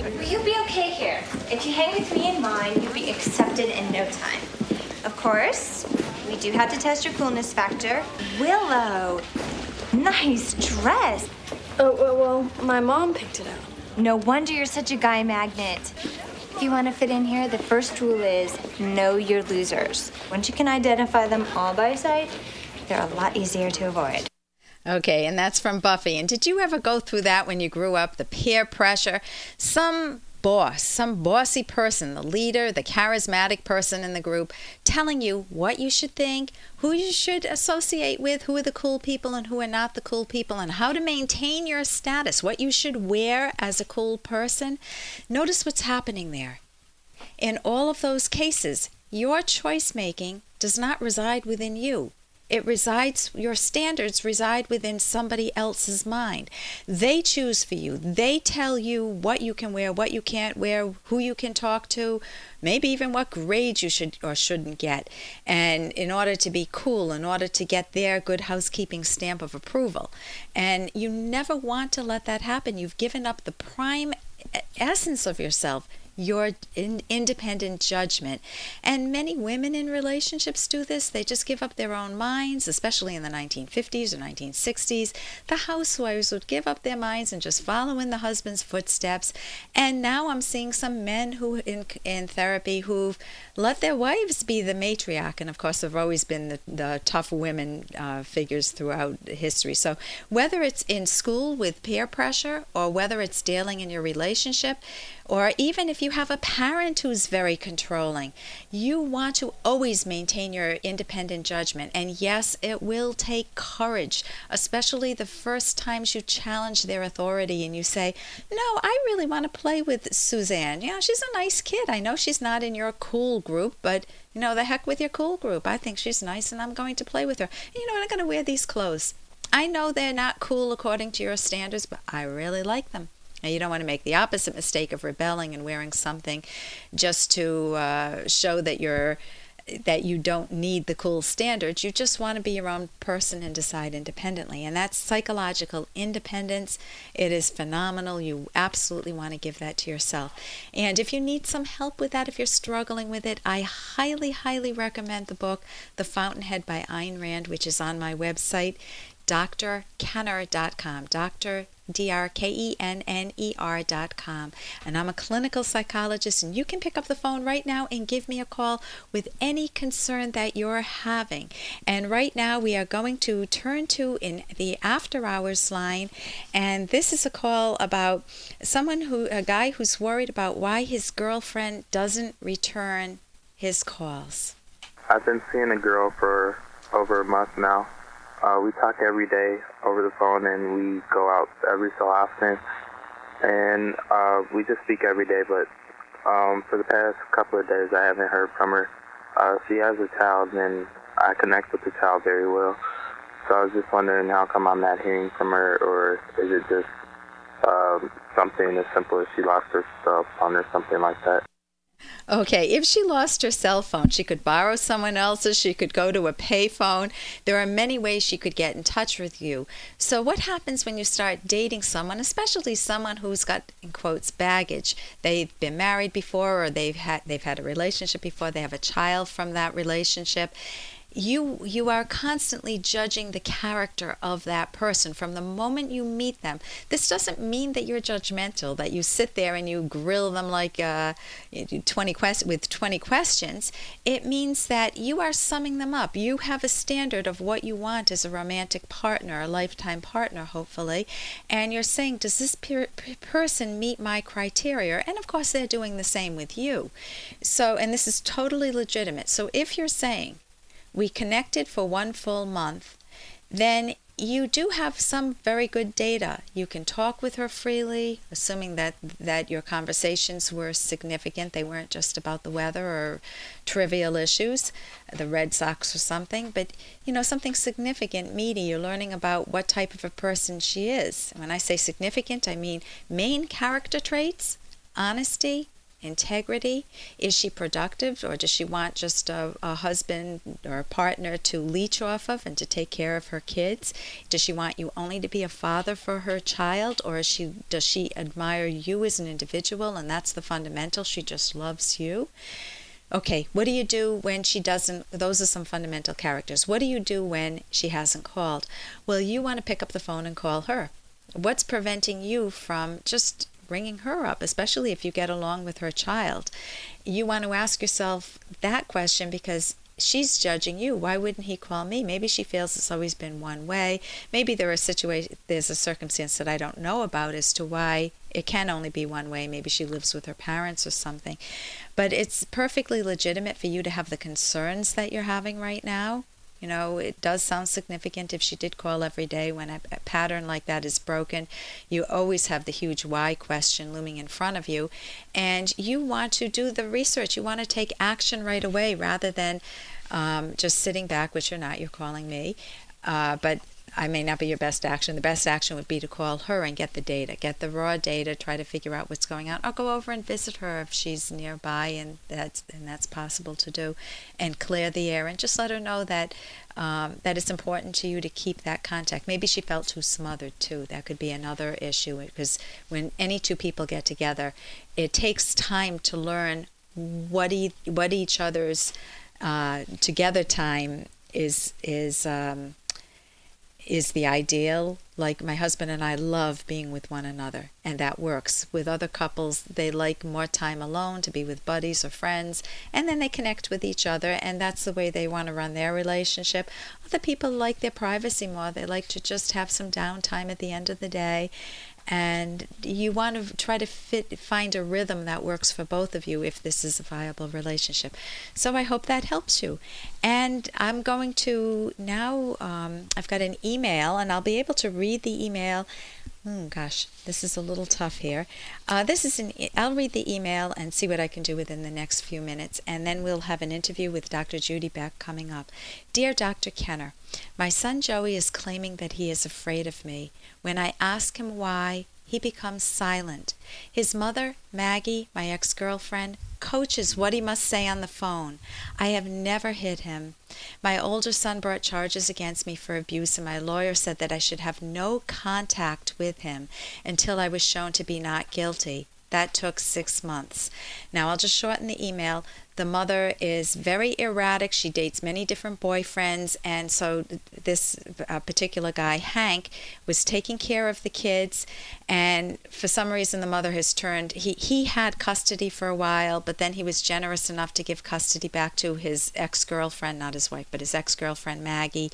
Well, you'll be okay here. If you hang with me in mine, you'll be accepted in no time. Of course, we do have to test your coolness factor. Willow, nice dress. Oh, well, well, my mom picked it out. No wonder you're such a guy magnet. If you want to fit in here, the first rule is know your losers. Once you can identify them all by sight, they're a lot easier to avoid. Okay, and that's from Buffy. And did you ever go through that when you grew up? The peer pressure? Some boss, some bossy person, the leader, the charismatic person in the group, telling you what you should think, who you should associate with, who are the cool people and who are not the cool people, and how to maintain your status, what you should wear as a cool person. Notice what's happening there. In all of those cases, your choice making does not reside within you. It resides, your standards reside within somebody else's mind. They choose for you. They tell you what you can wear, what you can't wear, who you can talk to, maybe even what grades you should or shouldn't get. And in order to be cool, in order to get their good housekeeping stamp of approval. And you never want to let that happen. You've given up the prime essence of yourself your in, independent judgment. And many women in relationships do this. They just give up their own minds, especially in the 1950s or 1960s. The housewives would give up their minds and just follow in the husband's footsteps. And now I'm seeing some men who in in therapy who've let their wives be the matriarch. And of course, there have always been the, the tough women uh, figures throughout history. So whether it's in school with peer pressure or whether it's dealing in your relationship, or even if you have a parent who's very controlling, you want to always maintain your independent judgment. And yes, it will take courage, especially the first times you challenge their authority and you say, No, I really want to play with Suzanne. Yeah, she's a nice kid. I know she's not in your cool group, but you know, the heck with your cool group. I think she's nice and I'm going to play with her. You know, I'm going to wear these clothes. I know they're not cool according to your standards, but I really like them. Now, you don't want to make the opposite mistake of rebelling and wearing something just to uh, show that you're that you don't need the cool standards. You just want to be your own person and decide independently. And that's psychological independence. It is phenomenal. You absolutely want to give that to yourself. And if you need some help with that, if you're struggling with it, I highly, highly recommend the book, The Fountainhead by Ayn Rand, which is on my website drkenner.com. Dr. D-R-K-E-N-N-E-R dot com. And I'm a clinical psychologist, and you can pick up the phone right now and give me a call with any concern that you're having. And right now we are going to turn to in the after hours line, and this is a call about someone who, a guy who's worried about why his girlfriend doesn't return his calls. I've been seeing a girl for over a month now. Uh, we talk every day over the phone, and we go out every so often, and uh, we just speak every day. But um, for the past couple of days, I haven't heard from her. Uh, she has a child, and I connect with the child very well. So I was just wondering how come I'm not hearing from her, or is it just um, something as simple as she lost her cell phone or something like that? Okay, if she lost her cell phone, she could borrow someone else's, she could go to a payphone. There are many ways she could get in touch with you. So, what happens when you start dating someone, especially someone who's got, in quotes, baggage? They've been married before or they've had, they've had a relationship before, they have a child from that relationship you you are constantly judging the character of that person from the moment you meet them. This doesn't mean that you're judgmental that you sit there and you grill them like uh, 20 quest- with 20 questions. It means that you are summing them up. You have a standard of what you want as a romantic partner a lifetime partner hopefully. And you're saying does this per- person meet my criteria? And of course they're doing the same with you. So and this is totally legitimate. So if you're saying we connected for one full month, then you do have some very good data. You can talk with her freely, assuming that that your conversations were significant. They weren't just about the weather or trivial issues, the Red Sox or something, but you know something significant, meaty. You're learning about what type of a person she is. When I say significant, I mean main character traits, honesty, integrity? Is she productive, or does she want just a, a, husband or a partner to leech off of and to take care of her kids? Does she want you only to be a father for her child, or is she does she admire you as an individual and that's the fundamental? She just loves you. Okay, what do you do when she doesn't? Those are some fundamental characters. What do you do when she hasn't called? Well, you want to pick up the phone and call her. What's preventing you from just bringing her up, especially if you get along with her child. You want to ask yourself that question because she's judging you. Why wouldn't he call me? Maybe she feels it's always been one way. Maybe there are situation there's a circumstance that I don't know about as to why it can only be one way. Maybe she lives with her parents or something. But it's perfectly legitimate for you to have the concerns that you're having right now. You know, it does sound significant if she did call every day when a, a, pattern like that is broken. You always have the huge why question looming in front of you. And you want to do the research. You want to take action right away rather than um, just sitting back, which you're not, you're calling me. Uh, but I may not be your best action. The best action would be to call her and get the data, get the raw data, try to figure out what's going on. I'll go over and visit her if she's nearby, and that's and that's possible to do, and clear the air and just let her know that um, that it's important to you to keep that contact. Maybe she felt too smothered too. That could be another issue because when any two people get together, it takes time to learn what e- what each other's uh, together time is is. Um, is the ideal. Like my husband and I love being with one another, and that works. With other couples, they like more time alone to be with buddies or friends, and then they connect with each other, and that's the way they want to run their relationship. Other people like their privacy more. They like to just have some downtime at the end of the day, and you want to try to fit find a rhythm that works for both of you if this is a viable relationship. So i hope that helps you. And i'm going to now um, i've got an email and i'll be able to read the email Oh gosh, this is a little tough here. Uh, this is an. I'll read the email and see what I can do within the next few minutes, and then we'll have an interview with Dr. Judy Beck coming up. Dear Dr. Kenner, my son Joey is claiming that he is afraid of me. When I ask him why, he becomes silent. His mother, Maggie, my ex girlfriend, coaches what he must say on the phone. I have never hit him. My older son brought charges against me for abuse, and my lawyer said that I should have no contact with him until I was shown to be not guilty. That took six months. Now, I'll just shorten the email. The mother is very erratic. She dates many different boyfriends. And so, this uh, particular guy, Hank, was taking care of the kids. And for some reason, the mother has turned, he, he had custody for a while, but then he was generous enough to give custody back to his ex girlfriend, not his wife, but his ex girlfriend, Maggie.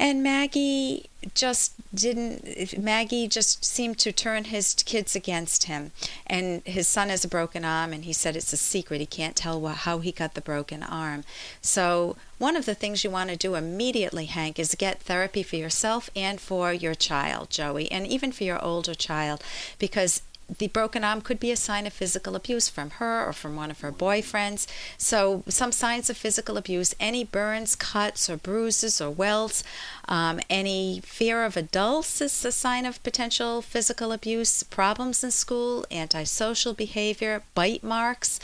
And Maggie just didn't, Maggie just seemed to turn his kids against him. And his son has a broken arm, and he said it's a secret. He can't tell how he got the broken arm. So, one of the things you want to do immediately, Hank, is get therapy for yourself and for your child, Joey, and even for your older child, because the broken arm could be a sign of physical abuse from her or from one of her boyfriends. So, some signs of physical abuse any burns, cuts, or bruises or welts, um, any fear of adults is a sign of potential physical abuse, problems in school, antisocial behavior, bite marks.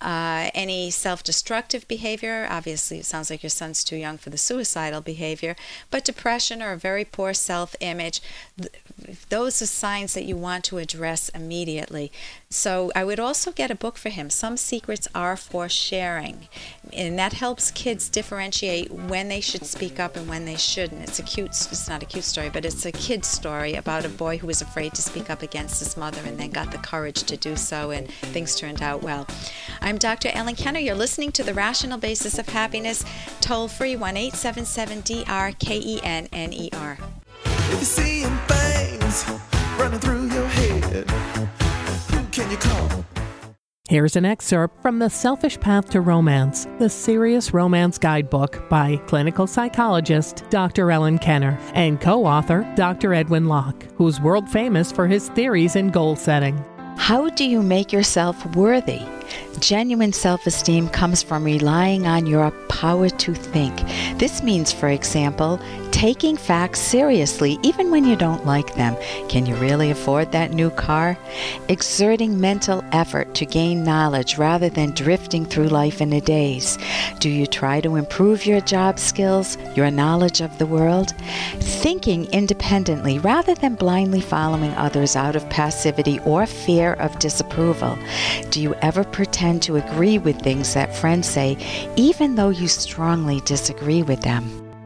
Uh, any self destructive behavior, obviously, it sounds like your son's too young for the suicidal behavior, but depression or a very poor self image, th- those are signs that you want to address immediately. So, I would also get a book for him. Some secrets are for sharing, and that helps kids differentiate when they should speak up and when they shouldn't. It's a cute, it's not a cute story, but it's a kid's story about a boy who was afraid to speak up against his mother and then got the courage to do so, and things turned out well. I'm Dr. Ellen Kenner. You're listening to The Rational Basis of Happiness, toll free 1 877 DRKENNER. If you're seeing things running through your head, who can you call? Here's an excerpt from The Selfish Path to Romance, the Serious Romance Guidebook by clinical psychologist Dr. Ellen Kenner and co author Dr. Edwin Locke, who's world famous for his theories in goal setting. How do you make yourself worthy? Genuine self esteem comes from relying on your power to think. This means, for example, Taking facts seriously, even when you don't like them. Can you really afford that new car? Exerting mental effort to gain knowledge rather than drifting through life in a daze. Do you try to improve your job skills, your knowledge of the world? Thinking independently rather than blindly following others out of passivity or fear of disapproval. Do you ever pretend to agree with things that friends say, even though you strongly disagree with them?